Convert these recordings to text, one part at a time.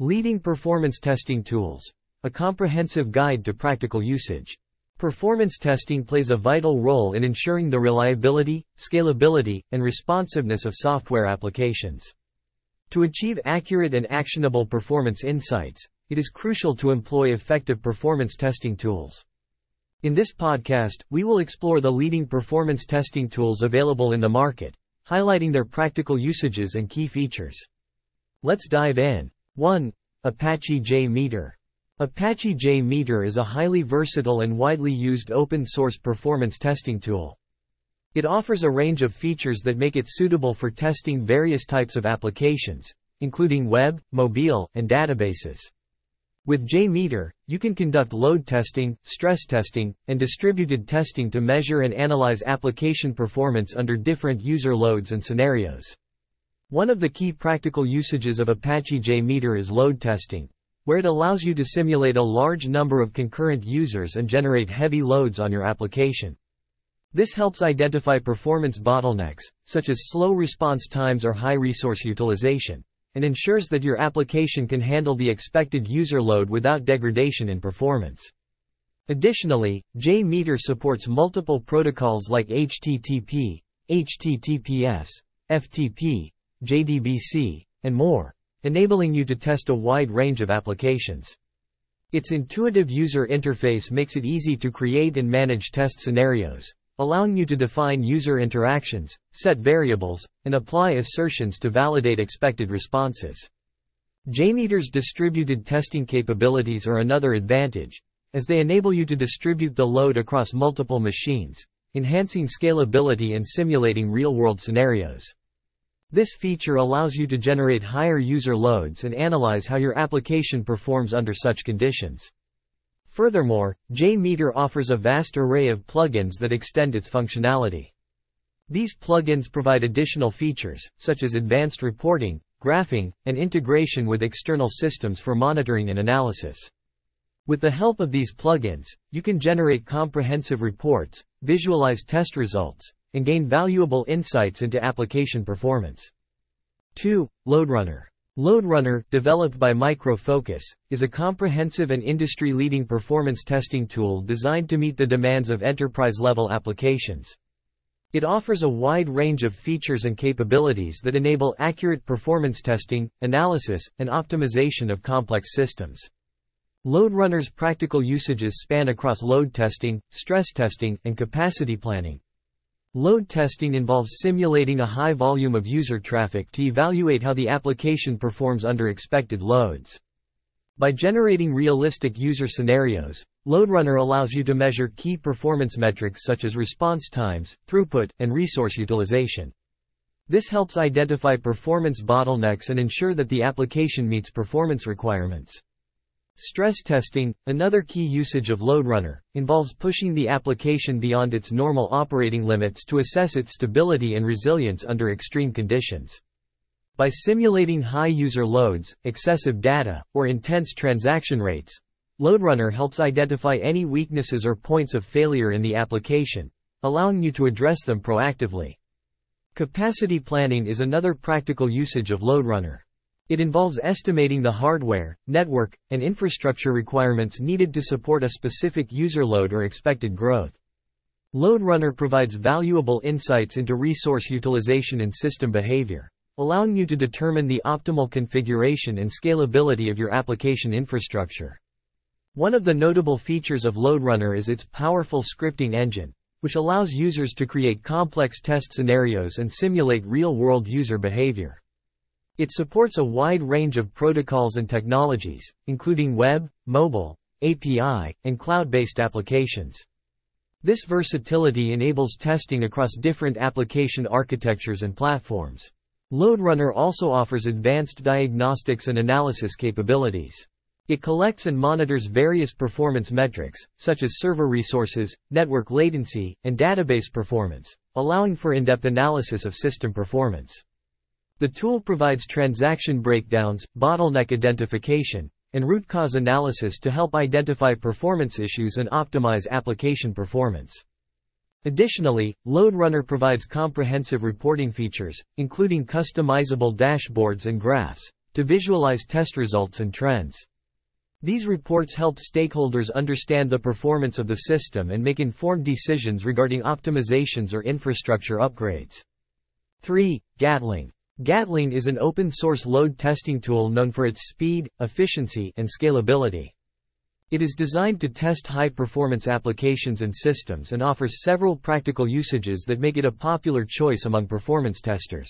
Leading Performance Testing Tools. A comprehensive guide to practical usage. Performance testing plays a vital role in ensuring the reliability, scalability, and responsiveness of software applications. To achieve accurate and actionable performance insights, it is crucial to employ effective performance testing tools. In this podcast, we will explore the leading performance testing tools available in the market, highlighting their practical usages and key features. Let's dive in. 1. Apache JMeter. Apache JMeter is a highly versatile and widely used open-source performance testing tool. It offers a range of features that make it suitable for testing various types of applications, including web, mobile, and databases. With JMeter, you can conduct load testing, stress testing, and distributed testing to measure and analyze application performance under different user loads and scenarios. One of the key practical usages of Apache JMeter is load testing, where it allows you to simulate a large number of concurrent users and generate heavy loads on your application. This helps identify performance bottlenecks, such as slow response times or high resource utilization, and ensures that your application can handle the expected user load without degradation in performance. Additionally, JMeter supports multiple protocols like HTTP, HTTPS, FTP, JDBC, and more enabling you to test a wide range of applications. Its intuitive user interface makes it easy to create and manage test scenarios, allowing you to define user interactions, set variables, and apply assertions to validate expected responses. JMeter's distributed testing capabilities are another advantage, as they enable you to distribute the load across multiple machines, enhancing scalability and simulating real-world scenarios. This feature allows you to generate higher user loads and analyze how your application performs under such conditions. Furthermore, JMeter offers a vast array of plugins that extend its functionality. These plugins provide additional features, such as advanced reporting, graphing, and integration with external systems for monitoring and analysis. With the help of these plugins, you can generate comprehensive reports, visualize test results, and gain valuable insights into application performance. 2. LoadRunner. LoadRunner, developed by Micro Focus, is a comprehensive and industry-leading performance testing tool designed to meet the demands of enterprise-level applications. It offers a wide range of features and capabilities that enable accurate performance testing, analysis, and optimization of complex systems. LoadRunner's practical usages span across load testing, stress testing, and capacity planning. Load testing involves simulating a high volume of user traffic to evaluate how the application performs under expected loads. By generating realistic user scenarios, LoadRunner allows you to measure key performance metrics such as response times, throughput, and resource utilization. This helps identify performance bottlenecks and ensure that the application meets performance requirements. Stress testing, another key usage of LoadRunner, involves pushing the application beyond its normal operating limits to assess its stability and resilience under extreme conditions. By simulating high user loads, excessive data, or intense transaction rates, LoadRunner helps identify any weaknesses or points of failure in the application, allowing you to address them proactively. Capacity planning is another practical usage of LoadRunner. It involves estimating the hardware, network, and infrastructure requirements needed to support a specific user load or expected growth. LoadRunner provides valuable insights into resource utilization and system behavior, allowing you to determine the optimal configuration and scalability of your application infrastructure. One of the notable features of LoadRunner is its powerful scripting engine, which allows users to create complex test scenarios and simulate real-world user behavior. It supports a wide range of protocols and technologies, including web, mobile, API, and cloud-based applications. This versatility enables testing across different application architectures and platforms. LoadRunner also offers advanced diagnostics and analysis capabilities. It collects and monitors various performance metrics, such as server resources, network latency, and database performance, allowing for in-depth analysis of system performance. The tool provides transaction breakdowns, bottleneck identification, and root cause analysis to help identify performance issues and optimize application performance. Additionally, LoadRunner provides comprehensive reporting features, including customizable dashboards and graphs, to visualize test results and trends. These reports help stakeholders understand the performance of the system and make informed decisions regarding optimizations or infrastructure upgrades. 3. Gatling. Gatling is an open-source load testing tool known for its speed, efficiency, and scalability. It is designed to test high-performance applications and systems and offers several practical usages that make it a popular choice among performance testers.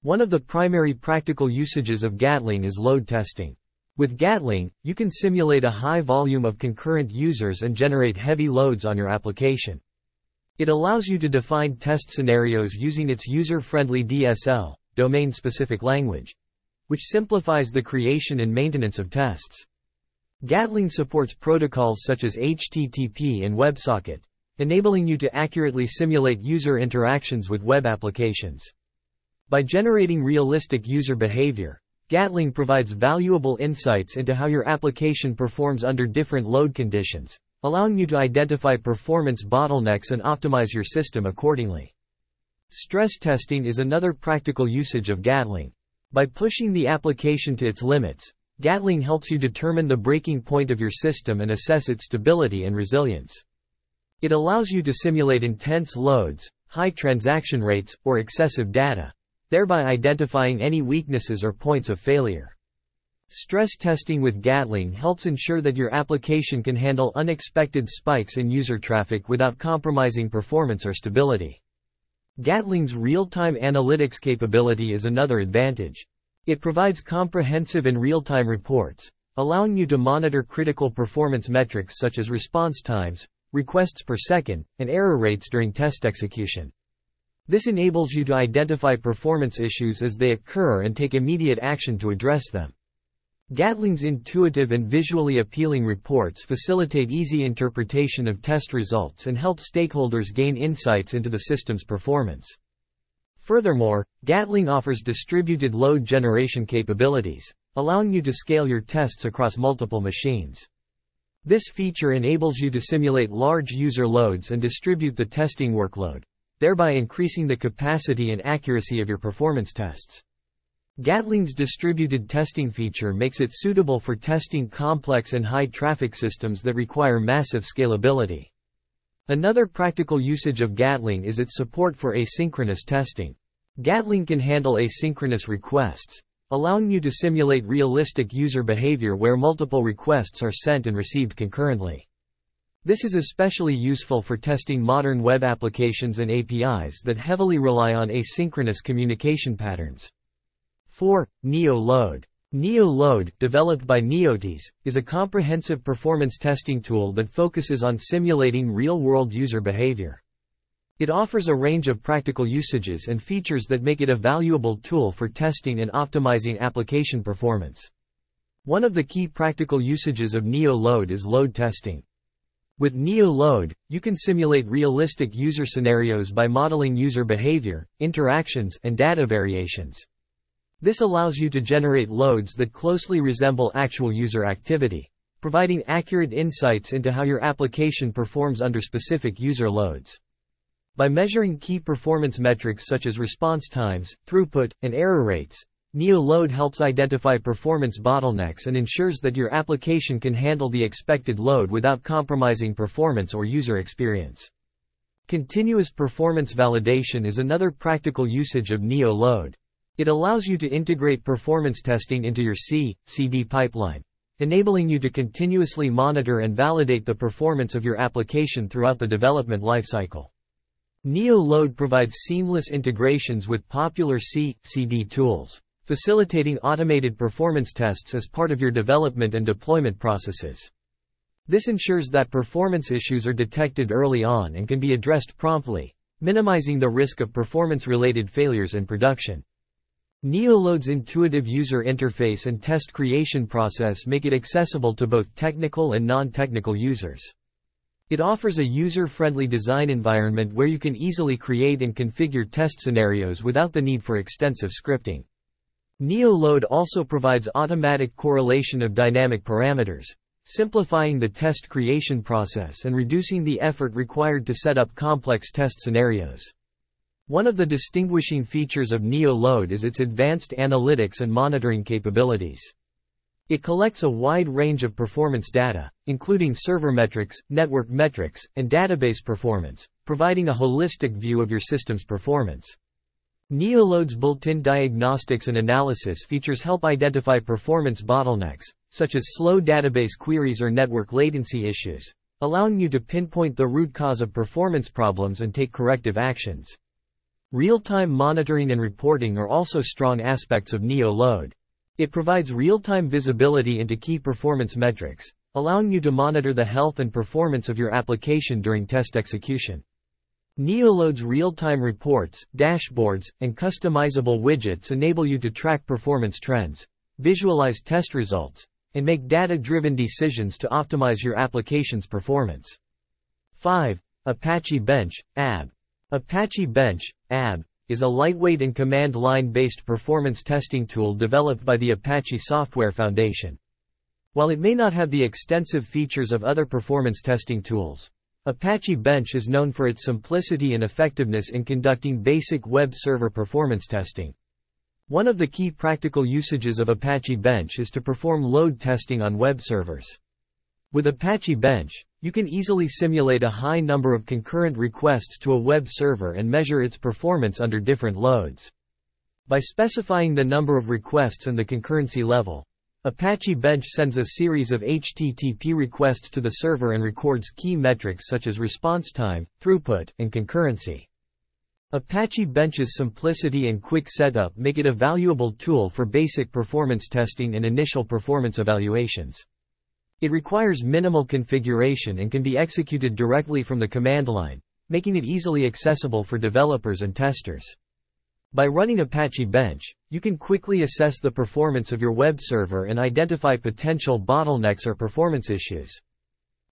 One of the primary practical usages of Gatling is load testing. With Gatling, you can simulate a high volume of concurrent users and generate heavy loads on your application. It allows you to define test scenarios using its user-friendly DSL, domain-specific language, which simplifies the creation and maintenance of tests. Gatling supports protocols such as HTTP and WebSocket, enabling you to accurately simulate user interactions with web applications. By generating realistic user behavior, Gatling provides valuable insights into how your application performs under different load conditions, allowing you to identify performance bottlenecks and optimize your system accordingly. Stress testing is another practical usage of Gatling. By pushing the application to its limits, Gatling helps you determine the breaking point of your system and assess its stability and resilience. It allows you to simulate intense loads, high transaction rates, or excessive data thereby identifying any weaknesses or points of failure. Stress testing with Gatling helps ensure that your application can handle unexpected spikes in user traffic without compromising performance or stability. Gatling's real-time analytics capability is another advantage. It provides comprehensive and real-time reports, allowing you to monitor critical performance metrics such as response times, requests per second, and error rates during test execution. This enables you to identify performance issues as they occur and take immediate action to address them. Gatling's intuitive and visually appealing reports facilitate easy interpretation of test results and help stakeholders gain insights into the system's performance. Furthermore, Gatling offers distributed load generation capabilities, allowing you to scale your tests across multiple machines. This feature enables you to simulate large user loads and distribute the testing workload thereby increasing the capacity and accuracy of your performance tests. Gatling's distributed testing feature makes it suitable for testing complex and high-traffic systems that require massive scalability. Another practical usage of Gatling is its support for asynchronous testing. Gatling can handle asynchronous requests, allowing you to simulate realistic user behavior where multiple requests are sent and received concurrently. This is especially useful for testing modern web applications and APIs that heavily rely on asynchronous communication patterns. 4. NeoLoad. NeoLoad, developed by Neotys, is a comprehensive performance testing tool that focuses on simulating real-world user behavior. It offers a range of practical usages and features that make it a valuable tool for testing and optimizing application performance. One of the key practical usages of NeoLoad is load testing. With NeoLoad, you can simulate realistic user scenarios by modeling user behavior, interactions, and data variations. This allows you to generate loads that closely resemble actual user activity, providing accurate insights into how your application performs under specific user loads. By measuring key performance metrics such as response times, throughput, and error rates, NeoLoad helps identify performance bottlenecks and ensures that your application can handle the expected load without compromising performance or user experience. Continuous performance validation is another practical usage of NeoLoad. It allows you to integrate performance testing into your C, CD pipeline, enabling you to continuously monitor and validate the performance of your application throughout the development lifecycle. NeoLoad provides seamless integrations with popular C, CD tools facilitating automated performance tests as part of your development and deployment processes. This ensures that performance issues are detected early on and can be addressed promptly, minimizing the risk of performance-related failures in production. NeoLoad's intuitive user interface and test creation process make it accessible to both technical and non-technical users. It offers a user-friendly design environment where you can easily create and configure test scenarios without the need for extensive scripting. NeoLoad also provides automatic correlation of dynamic parameters, simplifying the test creation process and reducing the effort required to set up complex test scenarios. One of the distinguishing features of NeoLoad is its advanced analytics and monitoring capabilities. It collects a wide range of performance data, including server metrics, network metrics, and database performance, providing a holistic view of your system's performance. NeoLoad's built-in diagnostics and analysis features help identify performance bottlenecks, such as slow database queries or network latency issues, allowing you to pinpoint the root cause of performance problems and take corrective actions. Real-time monitoring and reporting are also strong aspects of NeoLoad. It provides real-time visibility into key performance metrics, allowing you to monitor the health and performance of your application during test execution. NeoLoad's real-time reports, dashboards, and customizable widgets enable you to track performance trends, visualize test results, and make data-driven decisions to optimize your application's performance. 5. Apache Bench, AB. Apache Bench, AB, is a lightweight and command line based performance testing tool developed by the Apache Software Foundation. While it may not have the extensive features of other performance testing tools, Apache Bench is known for its simplicity and effectiveness in conducting basic web server performance testing. One of the key practical usages of Apache Bench is to perform load testing on web servers. With Apache Bench, you can easily simulate a high number of concurrent requests to a web server and measure its performance under different loads. By specifying the number of requests and the concurrency level, Apache Bench sends a series of HTTP requests to the server and records key metrics such as response time, throughput, and concurrency. Apache Bench's simplicity and quick setup make it a valuable tool for basic performance testing and initial performance evaluations. It requires minimal configuration and can be executed directly from the command line, making it easily accessible for developers and testers. By running Apache Bench, you can quickly assess the performance of your web server and identify potential bottlenecks or performance issues.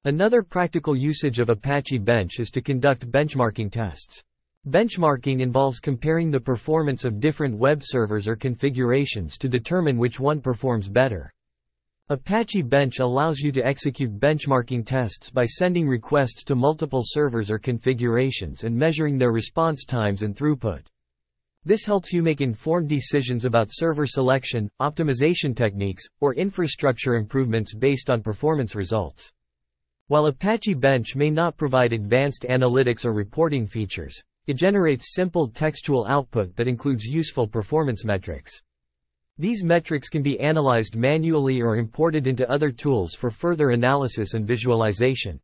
Another practical usage of Apache Bench is to conduct benchmarking tests. Benchmarking involves comparing the performance of different web servers or configurations to determine which one performs better. Apache Bench allows you to execute benchmarking tests by sending requests to multiple servers or configurations and measuring their response times and throughput. This helps you make informed decisions about server selection, optimization techniques, or infrastructure improvements based on performance results. While Apache Bench may not provide advanced analytics or reporting features, it generates simple textual output that includes useful performance metrics. These metrics can be analyzed manually or imported into other tools for further analysis and visualization.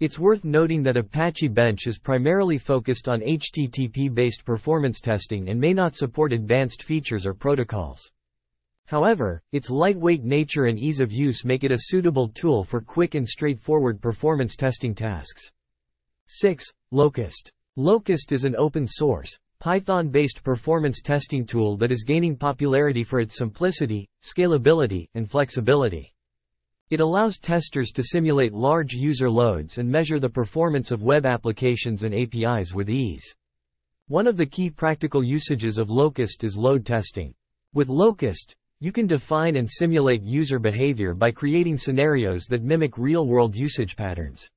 It's worth noting that Apache Bench is primarily focused on HTTP-based performance testing and may not support advanced features or protocols. However, its lightweight nature and ease of use make it a suitable tool for quick and straightforward performance testing tasks. 6. Locust. Locust is an open source, Python-based performance testing tool that is gaining popularity for its simplicity, scalability, and flexibility. It allows testers to simulate large user loads and measure the performance of web applications and APIs with ease. One of the key practical usages of Locust is load testing. With Locust, you can define and simulate user behavior by creating scenarios that mimic real-world usage patterns.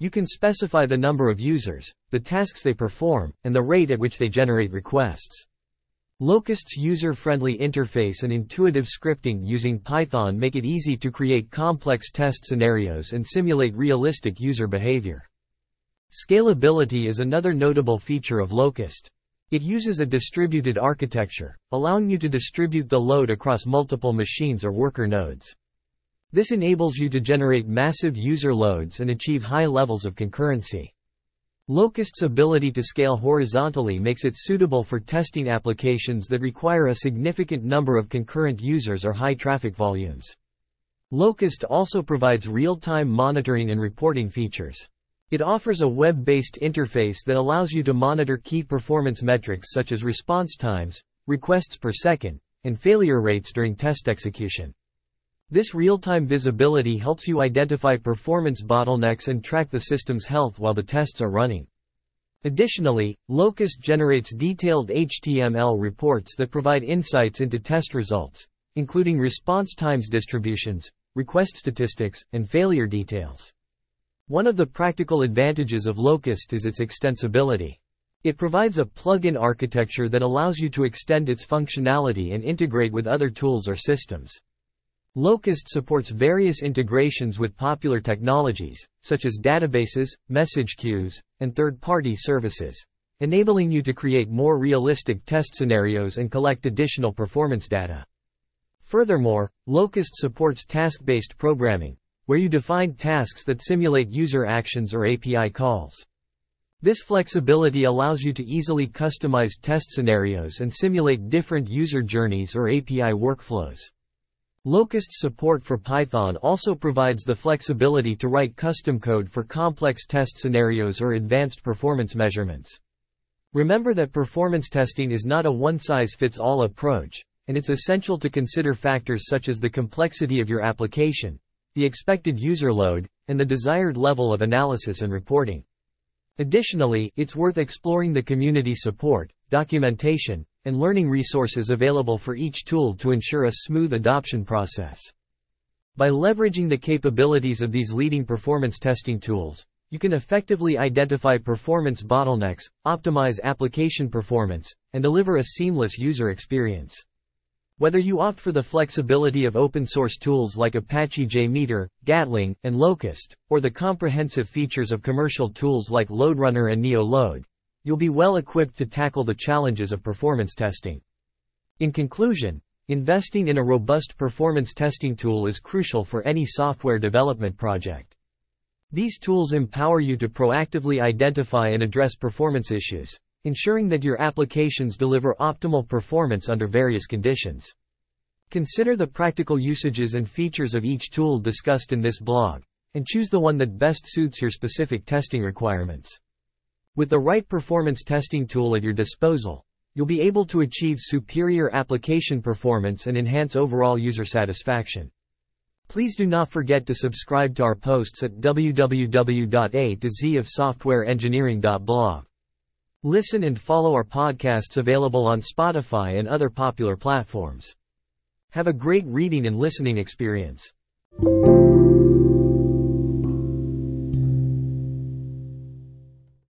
You can specify the number of users, the tasks they perform, and the rate at which they generate requests. Locust's user-friendly interface and intuitive scripting using Python make it easy to create complex test scenarios and simulate realistic user behavior. Scalability is another notable feature of Locust. It uses a distributed architecture, allowing you to distribute the load across multiple machines or worker nodes. This enables you to generate massive user loads and achieve high levels of concurrency. Locust's ability to scale horizontally makes it suitable for testing applications that require a significant number of concurrent users or high traffic volumes. Locust also provides real-time monitoring and reporting features. It offers a web-based interface that allows you to monitor key performance metrics such as response times, requests per second, and failure rates during test execution. This real-time visibility helps you identify performance bottlenecks and track the system's health while the tests are running. Additionally, Locust generates detailed HTML reports that provide insights into test results, including response times distributions, request statistics, and failure details. One of the practical advantages of Locust is its extensibility. It provides a plug-in architecture that allows you to extend its functionality and integrate with other tools or systems. Locust supports various integrations with popular technologies, such as databases, message queues, and third-party services, enabling you to create more realistic test scenarios and collect additional performance data. Furthermore, Locust supports task-based programming, where you define tasks that simulate user actions or API calls. This flexibility allows you to easily customize test scenarios and simulate different user journeys or API workflows. Locust's support for Python also provides the flexibility to write custom code for complex test scenarios or advanced performance measurements. Remember that performance testing is not a one-size-fits-all approach, and it's essential to consider factors such as the complexity of your application, the expected user load, and the desired level of analysis and reporting. Additionally, it's worth exploring the community support, documentation, and learning resources available for each tool to ensure a smooth adoption process. By leveraging the capabilities of these leading performance testing tools, you can effectively identify performance bottlenecks, optimize application performance, and deliver a seamless user experience. Whether you opt for the flexibility of open source tools like Apache JMeter, Gatling, and Locust, or the comprehensive features of commercial tools like LoadRunner and NeoLoad, you'll be well equipped to tackle the challenges of performance testing. In conclusion, investing in a robust performance testing tool is crucial for any software development project. These tools empower you to proactively identify and address performance issues ensuring that your applications deliver optimal performance under various conditions. Consider the practical usages and features of each tool discussed in this blog, and choose the one that best suits your specific testing requirements. With the right performance testing tool at your disposal, you'll be able to achieve superior application performance and enhance overall user satisfaction. Please do not forget to subscribe to our posts at www.a to z of. Listen and follow our podcasts available on Spotify and other popular platforms. Have a great reading and listening experience.